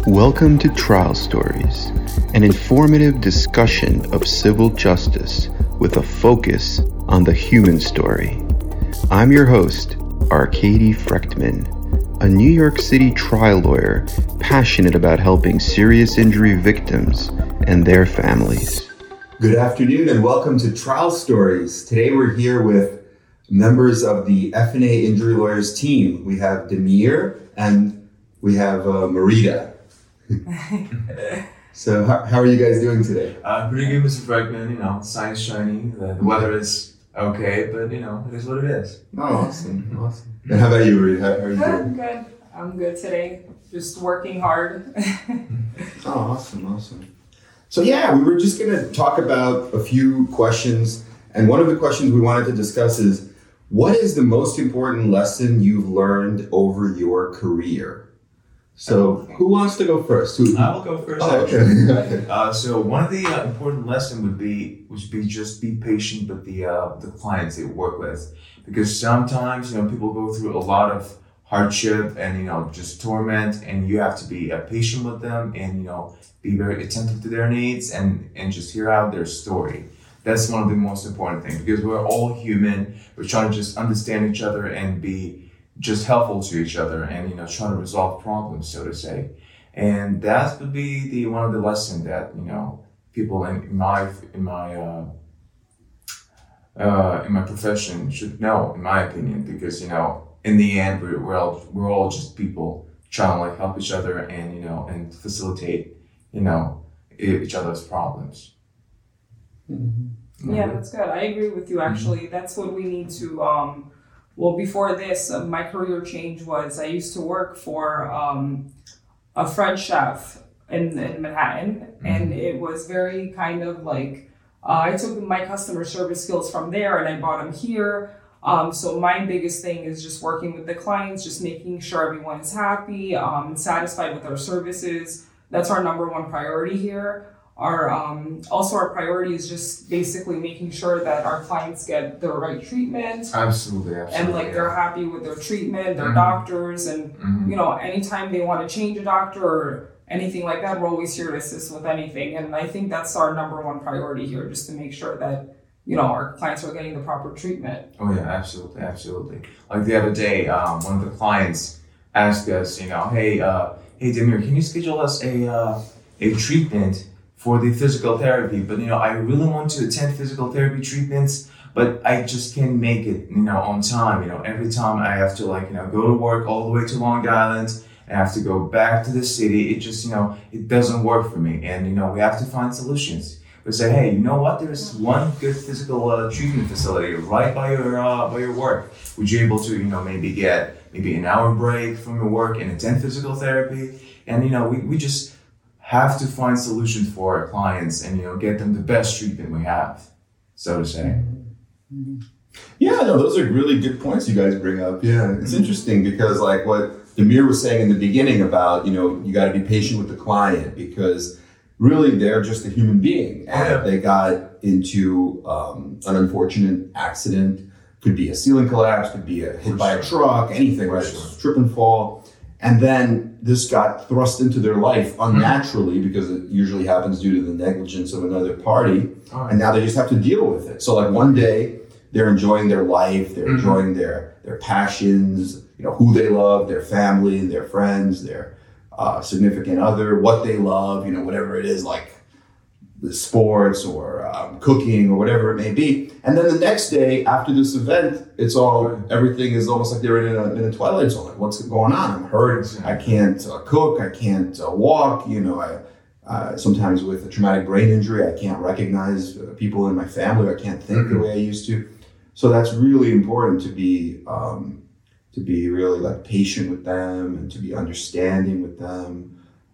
Welcome to Trial Stories, an informative discussion of civil justice with a focus on the human story. I'm your host, Arkady Frekhtman, a New York City trial lawyer passionate about helping serious injury victims and their families. Good afternoon and welcome to Trial Stories. Today we're here with members of the FNA Injury Lawyers team. We have Demir and we have uh, Marita. so how, how are you guys doing today? Uh, pretty good, Mr. Frekhtman. You know, sun's shining. The, the weather is okay, but you know, it is what it is. Oh, awesome, awesome. And how about you, Marita? How, how are you Good, doing? good. I'm good today. Just working hard. Oh, awesome, awesome. So yeah, we were just gonna talk about a few questions, and one of the questions we wanted to discuss is, what is the most important lesson you've learned over your career? So, who wants to go first? Who? I will go first. Oh, actually. okay. Uh, so one of the uh, important lesson would be would be just be patient with the uh, the clients they work with, because sometimes you know people go through a lot of hardship and you know just torment, and you have to be uh, patient with them and you know be very attentive to their needs and and just hear out their story. That's one of the most important things because we're all human. We're trying to just understand each other and be just helpful to each other and you know trying to resolve problems, so to say. And that would be the one of the lesson that you know people in, in my in my uh, uh, in my profession should know, in my opinion, because you know in the end we're we're all, we're all just people trying to like help each other and you know and facilitate you know each other's problems. yeah, that's good. I agree with you actually. That's what we need to um well before this uh, my career change was I used to work for um a French chef in, in Manhattan and it was very kind of like uh, I took my customer service skills from there and I brought them here. Um, so my biggest thing is just working with the clients, just making sure everyone is happy, um, satisfied with our services. That's our number one priority here. Our um, also our priority is just basically making sure that our clients get the right treatment Absolutely, absolutely. and like they're happy with their treatment, their Mhm. doctors, and Mhm. you know anytime they want to change a doctor or anything like that, we're always here to assist with anything. And I think that's our number one priority here, just to make sure that you know our clients are getting the proper treatment. Oh yeah, absolutely, absolutely. Like the other day, um, one of the clients asked us, you know, hey, uh, hey, Demir, can you schedule us a uh, a treatment for the physical therapy? But you know, I really want to attend physical therapy treatments, but I just can't make it, you know, on time. You know, every time I have to like, you know, go to work all the way to Long Island. I have to go back to the city. It just, you know, it doesn't work for me. And, you know, we have to find solutions. We say, hey, you know what? There's one good physical uh, treatment facility right by your uh, by your work. Would you able to, you know, maybe get maybe an hour break from your work and attend physical therapy? And you know, we, we just have to find solutions for our clients and you know get them the best treatment we have, so to say. Yeah, no, those are really good points you guys bring up. Yeah, it's interesting because like what Demir was saying in the beginning about, you know, you got to be patient with the client because really they're just a human being and Yeah. they got into um, an unfortunate accident. Could be a ceiling collapse, could be a hit by a truck, anything, right? sure. Trip and fall. And then this got thrust into their life unnaturally because it usually happens due to the negligence of another party All and now they just have to deal with it. So like one day they're enjoying their life, they're Mhm. enjoying their their passions, you know who they love, their family, their friends, their uh, significant other, what they love, you know whatever it is like sports or um, cooking or whatever it may be. And then the next day after this event, it's all everything is almost like they're in a, in a twilight zone. Like what's going on? I'm hurt. I can't uh, cook. I can't uh, walk. You know I. Uh, sometimes with a traumatic brain injury, I can't recognize uh, people in my family. I can't think the way I used to. So that's really important to be um, to be really like patient with them and to be understanding with them.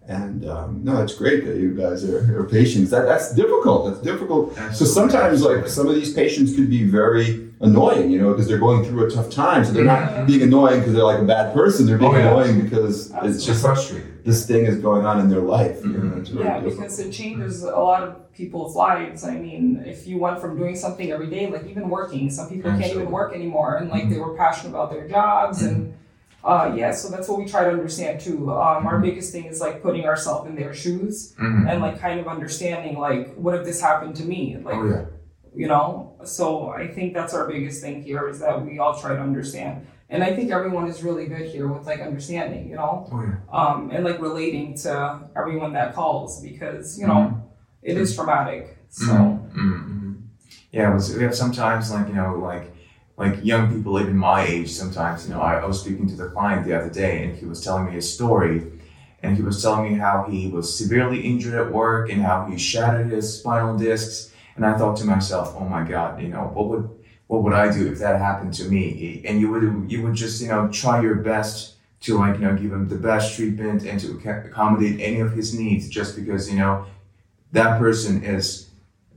And um, no, it's great that you guys are, are patient. That that's difficult. That's difficult. So sometimes like some of these patients could be very annoying, you know, because they're going through a tough time. So they're not being annoying because they're like a bad person. They're being Oh, yeah. annoying because it's It's just just frustrated. this thing is going on in their life. You know, Mhm. Yeah, difficult. because it changes a lot of people's lives. I mean, if you went from doing something every day, like even working, some people can't even work anymore, and like they were passionate about their jobs and Uh, yeah, so that's what we try to understand too. Um, our biggest thing is like putting ourselves in their shoes Mhm. and like kind of understanding like what if this happened to me? Like oh yeah. you know so i think that's our biggest thing here is that we all try to understand and i think everyone is really good here with like understanding you know Oh yeah. um, and like relating to everyone that calls because you know it is traumatic so Mm-hmm. Yeah, it was, we have sometimes like you know like like young people even my age sometimes you know I, I was speaking to the client the other day and he was telling me a story and he was telling me how he was severely injured at work and how he shattered his spinal discs and I thought to myself oh my god you know what would what would I do if that happened to me and you would you would just you know try your best to like you know give him the best treatment and to accommodate any of his needs just because you know that person is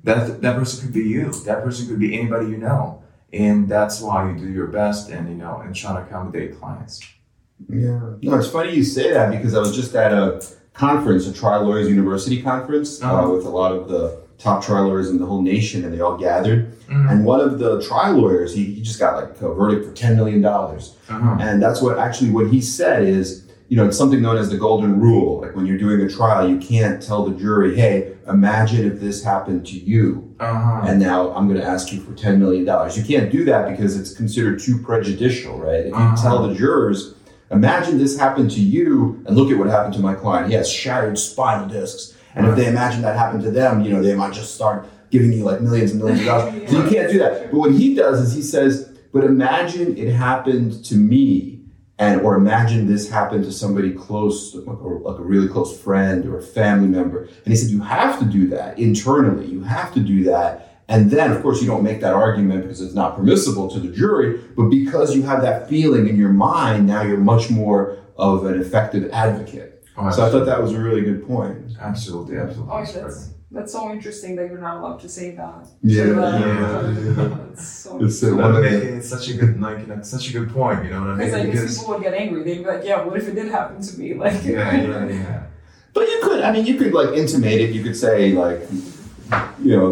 that that person could be you. That person could be anybody you know, and that's why you do your best and you know and try to accommodate clients. Yeah. No, it's funny you say that because I was just at a conference, a Trial Lawyers University conference, uh, Uh-huh. with a lot of the top trial lawyers in the whole nation, and they all gathered. Mhm. And one of the trial lawyers, he, he just got like a verdict for $10 million. Uh-huh. And that's what actually what he said is, you know, it's something known as the golden rule. Like when you're doing a trial, you can't tell the jury, hey, imagine if this happened to you. Uh-huh. And now I'm going to ask you for $10 million. You can't do that because it's considered too prejudicial, right? If you Uh-huh. tell the jurors, imagine this happened to you and look at what happened to my client. He has shattered spinal discs. And if they imagine that happened to them, you know, they might just start giving you like millions and millions of dollars. So you can't do that. But what he does is he says, but imagine it happened to me and or imagine this happened to somebody close like a, like a really close friend or a family member. And he said you have to do that internally. You have to do that. And then of course you don't make that argument because it's not permissible to the jury but because you have that feeling in your mind now you're much more of an effective advocate. Oh, so i thought that was a really good point. Absolutely, absolutely. oh It's that's that's so interesting that you're not allowed to say that Yeah, To the- yeah. it's so It's, uh, perfect. one of the- It's, it's such a good like you know, such a good point. You know what I mean? because I Because people would get angry. They'd be like, "Yeah, what if it did happen to me?" Like, yeah, yeah, yeah. But you could, I mean, you could like intimate it. You could say like, you know,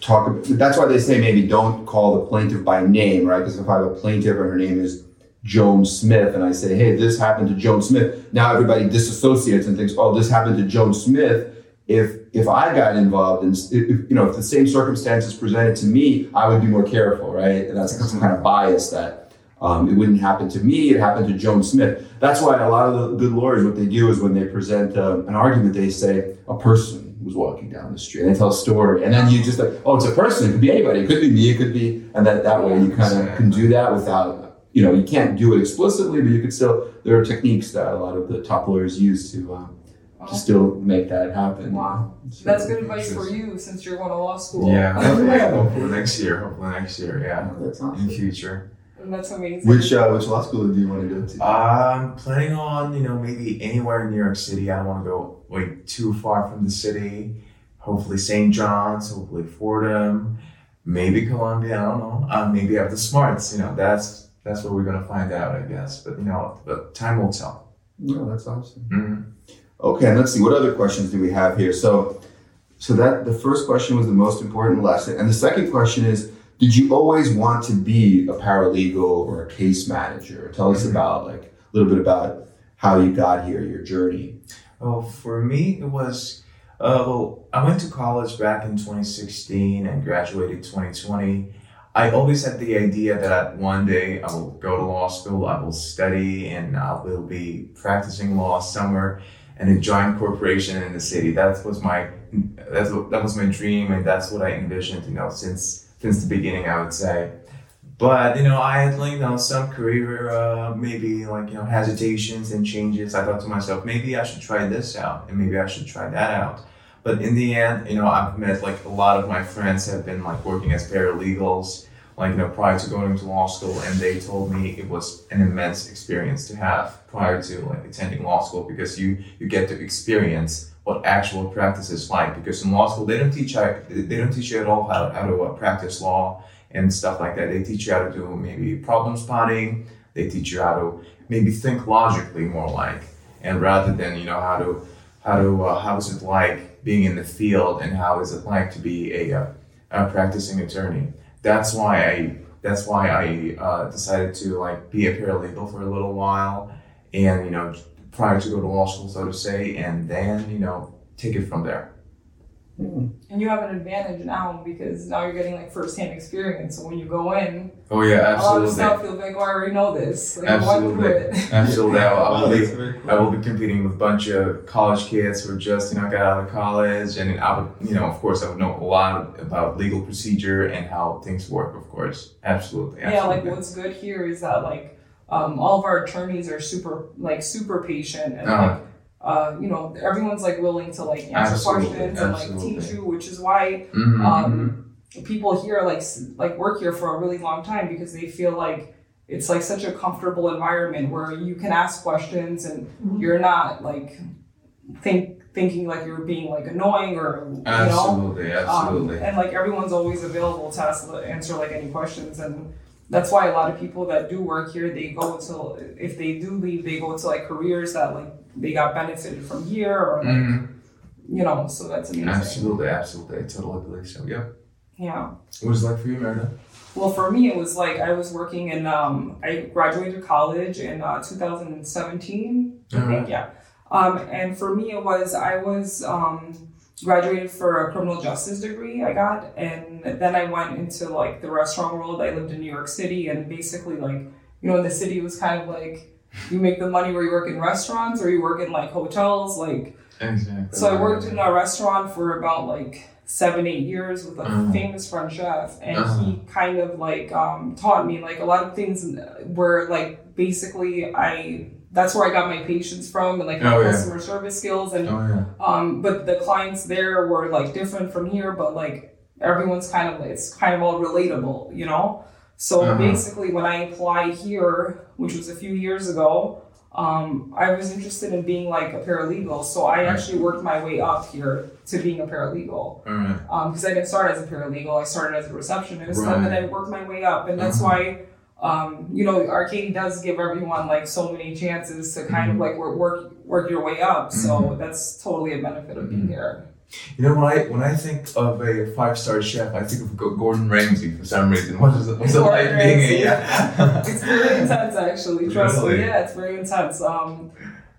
talk. About, that's why they say maybe don't call the plaintiff by name, right? Because if I have a plaintiff and her name is Joan Smith, and I say, hey, this happened to Joan Smith, now everybody disassociates and thinks, oh, this happened to Joan Smith. If if I got involved in, if, you know, if the same circumstances presented to me, I would be more careful, right? And that's some kind of bias that um, it wouldn't happen to me, it happened to Joan Smith. That's why a lot of the good lawyers, what they do is when they present um, an argument, they say a person was walking down the street. And they tell a story. And then you just like, oh, it's a person. It could be anybody. It could be me. It could be. And that, that way you kind of can do that without, you know, you can't do it explicitly, but you could still, there are techniques that a lot of the top lawyers use to, um, to still make that happen. Wow. So- That's good advice for you since you're going to law school. Yeah, Yeah. hopefully next year. Hopefully next year. Yeah, Oh, That's in awesome. future. And that's amazing. Which uh, which law school do you want to go to? I'm planning on, you know, maybe anywhere in New York City. I don't want to go like too far from the city. Hopefully St. John's, hopefully Fordham, maybe Columbia. I don't know. Uh, maybe I have the smarts. You know, that's that's what we're gonna find out, I guess. But you know, but time will tell. no, that's awesome. Mhm. Okay, and let's see what other questions do we have here. So, so that the first question was the most important lesson, and the second question is: Did you always want to be a paralegal or a case manager? Tell us Mhm. about like a little bit about how you got here, your journey. Well, for me, it was. Uh, well, I went to college back in 2016 and graduated 2020. I always had the idea that one day I will go to law school, I will study, and I will be practicing law somewhere in a giant corporation in the city. That was my that's that was my dream, and that's what I envisioned. You know, since since the beginning, I would say. But you know, I had like you know some career uh, maybe like you know hesitations and changes. I thought to myself, maybe I should try this out, and maybe I should try that out. But in the end, you know, I've met like a lot of my friends have been like working as paralegals, like you know, prior to going to law school, and they told me it was an immense experience to have prior to like attending law school because you you get to experience what actual practice is like. Because in law school, they don't teach you they don't teach you at all how, how to uh, practice law and stuff like that. They teach you how to do maybe problem spotting. They teach you how to maybe think logically more like, and rather than you know how to how to uh, how is it like being in the field and how is it like to be a, uh, a practicing attorney. That's why I that's why I uh, decided to like be a paralegal for a little while, and you know, prior to go to law school, so to say, and then you know, take it from there. And you have an advantage now because now you're getting like first-hand experience. So when you go in, Oh yeah, absolutely. a lot of stuff you'll be like, "Oh, I already know this." Like, I went Absolutely. through it. Absolutely, I will, I will be that's very cool. I will be competing with a bunch of college kids who just, you know, got out of college, and I would, you know, of course, I would know a lot about legal procedure and how things work. Of course, absolutely. Yeah, like absolutely. what's good here is that like um, all of our attorneys are super like super patient and Uh-huh. like uh, you know everyone's like willing to like answer Absolutely, questions and like teach you, which is why Mhm, um, people here like like work here for a really long time because they feel like it's like such a comfortable environment where you can ask questions and you're not like think thinking like you're being like annoying or you mhm. know absolutely, um, absolutely. and like everyone's always available to ask, answer like any questions, and that's why a lot of people that do work here, they go to if they do leave, they go to like careers that like they got benefited from here, or like Mhm. you know, so that's amazing. Absolutely, absolutely. I totally believe so. Yeah. Yeah. What was it like for you, Meredith? Well, for me, it was like I was working in. Um, I graduated college in uh, 2017. I think, yeah. Um, and for me, it was I was um, graduated for a criminal justice degree. I got, and then I went into like the restaurant world. I lived in New York City, and basically, like you know, the city, it was kind of like you make the money where you work in restaurants or you work in like hotels, like. Exactly. So I worked in a restaurant for about like seven, eight years with a Uh-huh. famous French chef, and Uh-huh. he kind of like um, taught me like a lot of things were like basically I. That's where I got my patience from and like my Oh, yeah. customer service skills and Oh yeah. um, but the clients there were like different from here, but like everyone's kind of like it's kind of all relatable, you know. So Uh-huh. basically, when I applied here, which was a few years ago, um, I was interested in being like a paralegal. So I actually worked my way up here to being a paralegal All right. because I didn't start as a paralegal. I started as a receptionist, and then I worked my way up, and that's Uh-huh. why. Um, you know, Arkady does give everyone like so many chances to kind of Mm-hmm. like work work work your way up. So that's totally a benefit of being Mhm. here. You know, when I when I think of a five star chef, I think of Gordon Ramsay for some reason. What is it? What's it like being a yeah? It's very intense, actually. Trust Really? me. Yeah, it's very intense. Um,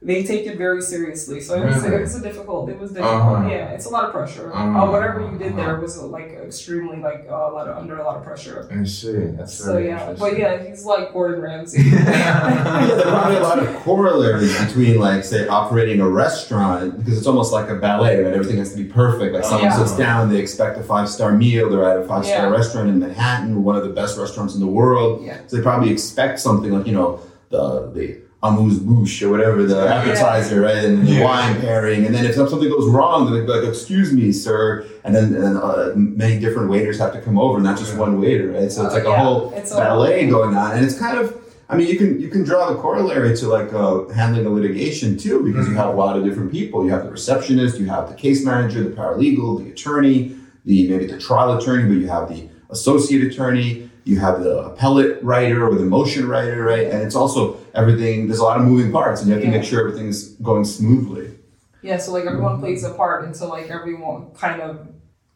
they take it very seriously. So it was, Really? it was a difficult. It was difficult. Uh-huh. Yeah, it's a lot of pressure. Uh-huh. Uh, whatever you did Uh-huh. there was uh, like extremely like uh, a lot of under a lot of pressure. I see. That's So yeah, but yeah, he's like Gordon Ramsay. yeah, there are probably a lot of corollaries between, like, say, operating a restaurant because it's almost like a ballet, right? Everything has to be perfect. Like, someone Yeah. sits down, they expect a five star meal. They're at a five star Yeah. restaurant in Manhattan, one of the best restaurants in the world. Yeah. So they probably expect something like, you know, the the amuse bouche or whatever the Yeah. appetizer, right? And the Yeah. wine pairing. And then if something goes wrong, they're like, "Excuse me, sir." And then and uh, many different waiters have to come over, not just one waiter, right? So it's like a Yeah, whole it's a- ballet going on, and it's kind of. I mean, you can you can draw the corollary to like uh, handling a litigation too, because you have a lot of different people. You have the receptionist, you have the case manager, the paralegal, the attorney, the maybe the trial attorney, but you have the associate attorney, you have the appellate writer or the motion writer, right? And it's also everything. There's a lot of moving parts, and you have to make sure everything's going smoothly. yeah, so like everyone plays a part and so like everyone kind of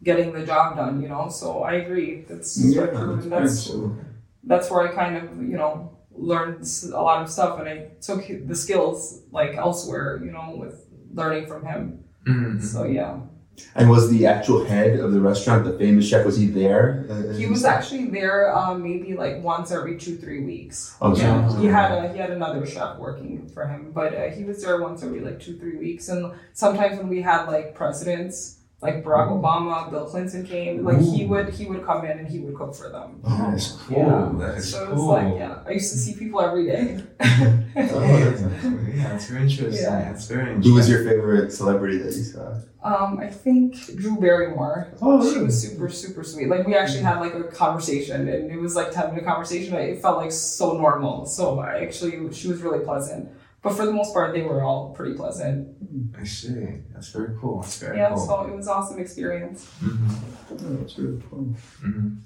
getting the job done. You know, so I agree. That's so true. And that's that's where I kind of, you know, learned a lot of stuff and I took the skills like elsewhere, you know, with learning from him. Mhm. So yeah. And was the actual head of the restaurant, the famous chef, was he there? He was actually there um, maybe like once every two, three weeks. Okay. Yeah. He had a he had another chef working for him, but uh, he was there once every like two, three weeks. And sometimes when we had like presidents, like Barack Obama, Bill Clinton came, like he would he would come in and he would cook for them. Oh, That is cool. Yeah. That is so cool. it's like yeah, I used to see people every day. Oh, that's, yeah, it's very interesting. Yeah. That's very interesting. Who was your favorite celebrity that you saw? Um, I think Drew Barrymore. Oh, She was super, super sweet. Like we actually had like a conversation, and it was like ten minute conversation. It felt like so normal. So I actually, she was really pleasant. But for the most part, they were all pretty pleasant. I see. That's very cool. That's very Yeah, cool. so it was awesome experience. Mhm. Oh, that's really cool. Mhm.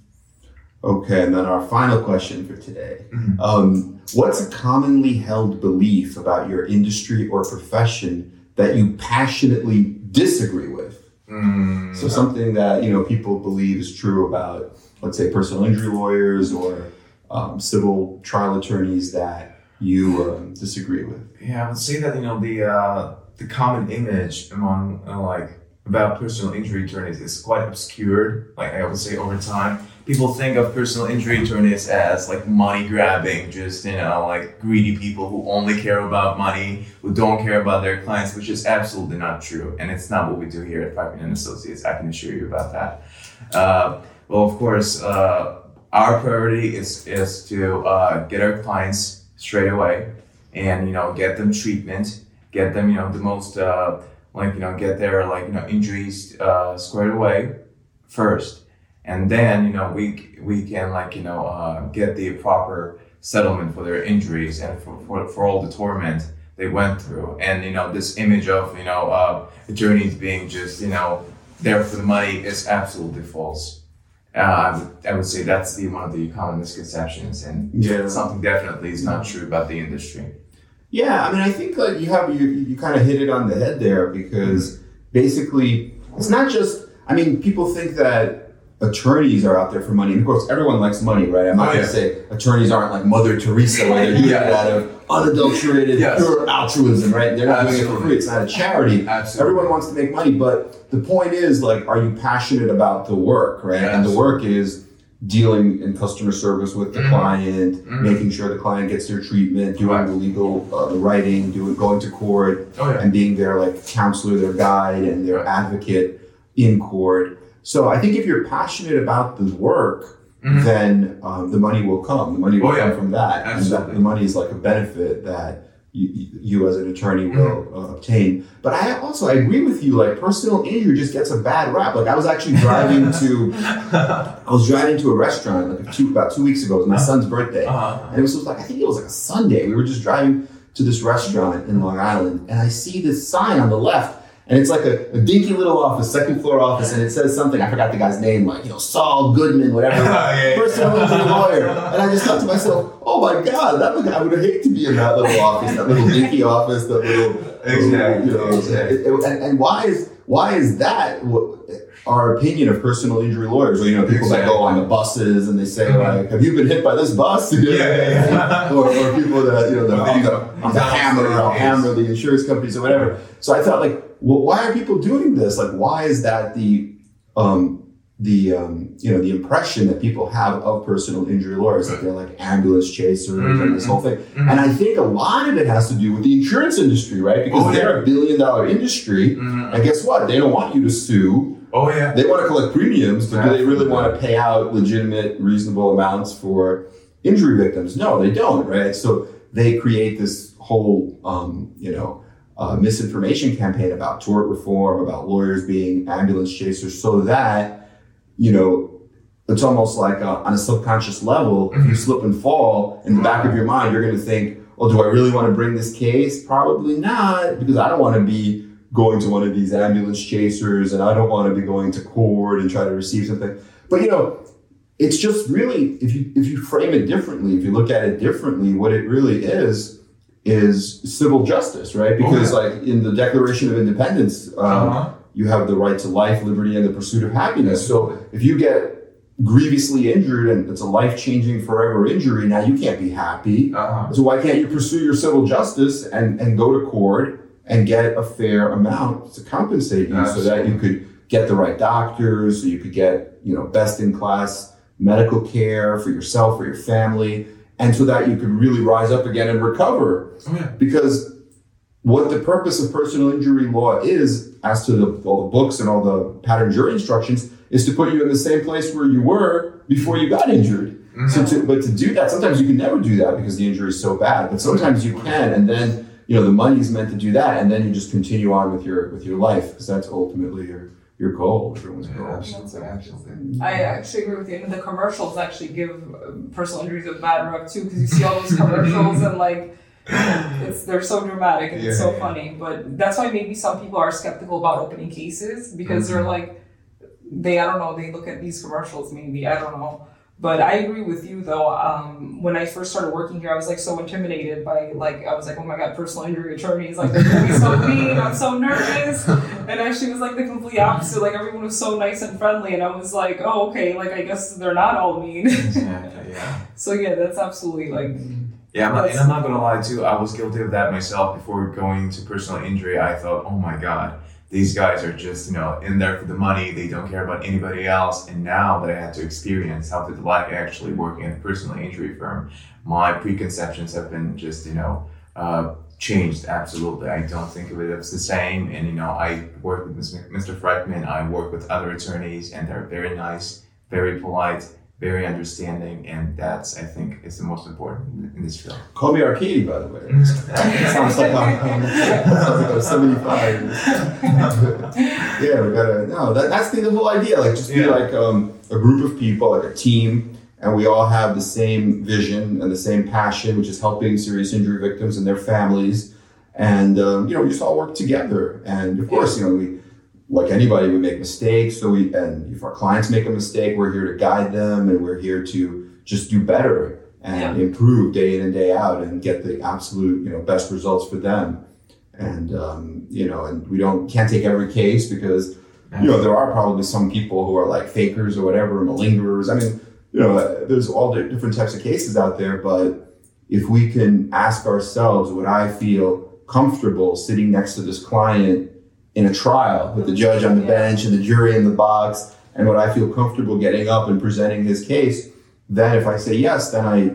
Okay, and then our final question for today. Mhm. Um, what's a commonly held belief about your industry or profession that you passionately disagree with? Mm. So something that you know people believe is true about let's say, personal injury lawyers or um, civil trial attorneys that you um, disagree with? Yeah, I would say that you know the uh, the common image among uh, like about personal injury attorneys is quite obscured. Like I would say over time, people think of personal injury attorneys as like money grabbing, just you know like greedy people who only care about money, who don't care about their clients, which is absolutely not true, and it's not what we do here at Pipeline and Associates. I can assure you about that. Uh, well, of course, uh, our priority is is to uh, get our clients straight away, and you know get them treatment, get them you know the most uh, like you know get their like you know injuries uh, squared away first, and then you know we we can like you know uh, get the proper settlement for their injuries and for, for, for all the torment they went through, and you know this image of you know uh, attorneys being just you know there for the money is absolutely false. I, would, I would say that's the one of the common misconceptions, and Yeah. something definitely is not true about the industry. Yeah, I mean, I think like you have you you kind of hit it on the head there because basically it's not just. I mean, people think that attorneys are out there for money. And of course, everyone likes money, right? I'm not Oh, going yeah. to say attorneys aren't like Mother Teresa, where they're doing Yeah. it out of unadulterated, Yes. pure altruism, right? They're not doing it for free. It's not a charity. Absolutely. Everyone wants to make money, but the point is, like, are you passionate about the work, right? And the work is dealing in customer service with the Mhm. client, Mhm. making sure the client gets their treatment, doing Right. the legal, uh, the writing, doing going to court, Oh yeah. and being their like counselor, their guide, and their advocate in court. So I think if you're passionate about the work, Mhm. then um, the money will come. The money will Oh, yeah. come from that. And Absolutely. that- the money is like a benefit that you, you as an attorney will Mm-hmm. uh, obtain. But I also I agree with you. Like personal injury just gets a bad rap. Like I was actually driving to I was driving to a restaurant like two, about two weeks ago. It was my son's birthday. Uh-huh. And it was, like, I think it was like a Sunday. We were just driving to this restaurant in Long Island, and I see this sign on the left, and it's like a, a dinky little office, second floor office, and it says something, I forgot the guy's name, like, you know, Saul Goodman, whatever, oh, Yeah, yeah. personal a lawyer. And I just thought to myself, oh my God, that would, I would hate to be in that little office, that little dinky office, that little, Exactly, you know, exactly. it- it- and, and why is, why is that what, our opinion of personal injury lawyers, or you know, people that go on the buses and they say like, "Have you been hit by this bus?" Yeah, yeah, yeah. or, or people that you know, that I'm the- I'm the hammer, I'll hammer the insurance companies or whatever. So I thought like, well, why are people doing this? Like, why is that the um, the um, you know the impression that people have of personal injury lawyers that they're like ambulance chasers and this whole thing? Mhm. And I think a lot of it has to do with the insurance industry, right? Because Oh, they're a billion dollar industry, Mhm. and guess what? They don't want you to sue. Oh yeah. They want to collect premiums, but do they really want to pay out legitimate, reasonable amounts for injury victims? No, they don't, right? So they create this whole, um, you know, uh, misinformation campaign about tort reform, about lawyers being ambulance chasers, so that, you know, it's almost like uh, on a subconscious level, if you slip and fall, in the back of your mind, you're going to think, well, do I really want to bring this case? Probably not, because I don't want to be going to one of these ambulance chasers and I don't want to be going to court and try to receive something. But you know, it's just really if you if you frame it differently, if you look at it differently, what it really is is civil justice, right? Because like in the Declaration of Independence, um, Uh-huh. you have the right to life, liberty, and the pursuit of happiness. So if you get grievously injured and it's a life changing forever injury, now you can't be happy. Uh-huh. So why can't you pursue your civil justice and, and go to court and get a fair amount to compensate you so that you could get the right doctors, so you could get, you know, best in class medical care for yourself, for your family, and so that you could really rise up again and recover. Oh yeah. Because what the purpose of personal injury law is, as to the, all the books and all the pattern jury instructions, is to put you in the same place where you were before you got injured. Mm-hmm. So, to, but to do that, sometimes you can never do that because the injury is so bad. But sometimes you can, and then you know the money is meant to do that, and then you just continue on with your with your life because that's ultimately your your goal, everyone's goal. Absolutely. Absolutely. I actually agree with you. And the commercials actually give um, personal injuries a bad rep too, because you see all those commercials and like it's they're so dramatic and it's so Yeah, yeah. funny. But that's why maybe some people are skeptical about opening cases because they're Mm-hmm. like they I don't know they look at these commercials maybe I don't know. But I agree with you though. Um, when I first started working here, I was like so intimidated by like I was like, oh my god, personal injury attorneys, like they're gonna be so mean. I'm so nervous. And actually, it was like the complete opposite. Like everyone was so nice and friendly, and I was like, oh okay, like I guess they're not all mean. Exactly, yeah. so yeah, that's absolutely like Yeah, I'm not, and I'm not gonna lie too. I was guilty of that myself before going to personal injury. I thought, oh my god, these guys are just you know in there for the money. They don't care about anybody else. And now that I had to experience how it's like actually working at a personal injury firm, my preconceptions have been just you know uh, changed absolutely. I don't think of it as the same. And you know, I work with Mr. Frekhtman. I work with other attorneys, and they're very nice, very polite. Very understanding, and that's I think is the most important in- in this field. Call me Arkady, by the way. Sounds like I'm, I'm, sounds like I'm 75. yeah, we gotta, no, that, that's the, the whole idea. Like, just be Yeah. like um, a group of people, like a team, and we all have the same vision and the same passion, which is helping serious injury victims and their families. And, um, you know, we just all work together. And of course, you know, we, like anybody, we make mistakes. So we, and if our clients make a mistake, we're here to guide them and we're here to just do better and improve day in and day out and get the absolute, you know, best results for them. And, um, you know, and we don't, can't take every case because, you know, there are probably some people who are like fakers or whatever, malingerers. I mean, you know, there's all di- different types of cases out there, but if we can ask ourselves, would I feel comfortable sitting next to this client in a trial with the judge on the bench and the jury in the box, and would I feel comfortable getting up and presenting his case? Then, if I say yes, then I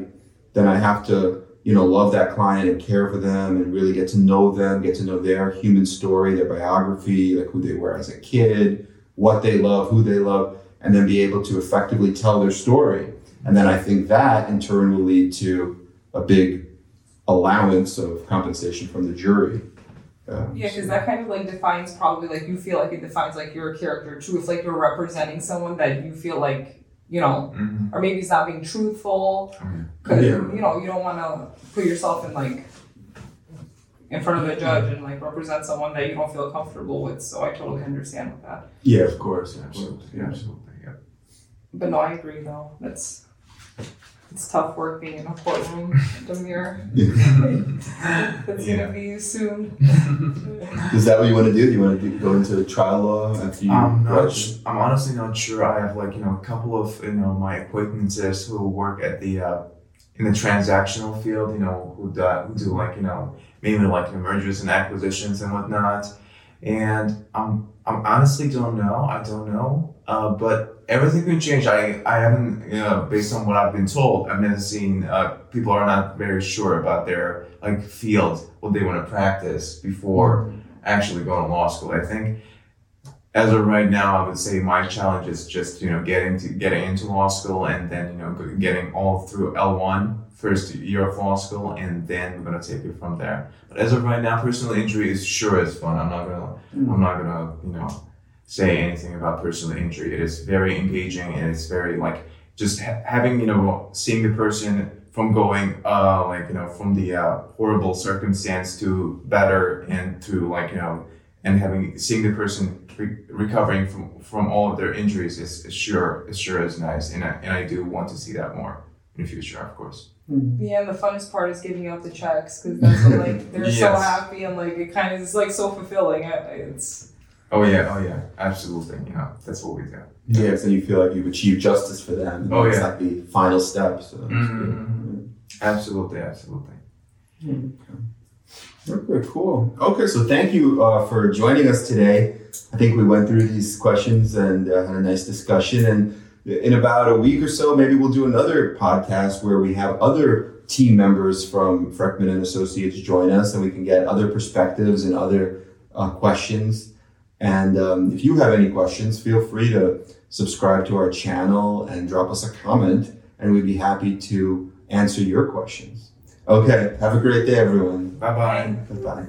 then I have to you know love that client and care for them and really get to know them, get to know their human story, their biography, like who they were as a kid, what they love, who they love, and then be able to effectively tell their story. And then I think that in turn will lead to a big allowance of compensation from the jury. Um, Yeah, because that kind of like defines probably like you feel like it defines like your character too. If like you're representing someone that you feel like you know, Mhm. or maybe it's not being truthful, because Yeah. you know you don't want to put yourself in like in front of a judge and like represent someone that you don't feel comfortable with. So I totally understand with that. yeah, of course, Absolutely, absolutely, yeah. But no, I agree though. That's it's tough work being in a courtroom, Demir. That's Yeah. gonna be you soon. Is that what you want to do? Do you want to do, go into trial law after you I'm not. graduate? su- I'm honestly not sure. I have like you know a couple of you know my acquaintances who work at the uh, in the transactional field. You know who do, who do like you know mainly like you know, mergers and acquisitions and whatnot. And I'm I'm honestly don't know. I don't know. Uh, but everything can change. I I haven't you know based on what I've been told. I've never seen uh, people are not very sure about their like field what they want to practice before actually going to law school. I think as of right now, I would say my challenge is just you know getting to getting into law school and then you know getting all through L one first year of law school and then we're gonna take it from there. But as of right now, personal injury is sure is fun. I'm not gonna I'm not gonna you know say anything about personal injury. It is very engaging and it's very like just ha- having you know seeing the person from going uh like you know from the uh, horrible circumstance to better and to like you know and having seeing the person re- recovering from from all of their injuries is, is sure is sure is nice and I, and I do want to see that more in the future of course Yeah, and the funnest part is giving out the checks because that's what, like they're so happy and like it kind of is like so fulfilling. I- It's oh yeah oh yeah absolutely you know that's what we do Yeah, because then you feel like you've achieved justice for them. Oh, It's yeah. like the final step. So that's Mhm. good. absolutely absolutely Okay, cool. Okay, so thank you uh, for joining us today. I think we went through these questions and uh, had a nice discussion. And in about a week or so, maybe we'll do another podcast where we have other team members from Frekhtman and Associates join us, and we can get other perspectives and other uh, questions. And um, if you have any questions, feel free to subscribe to our channel and drop us a comment, and we'd be happy to answer your questions. Okay, have a great day, everyone. bye bye Goodbye.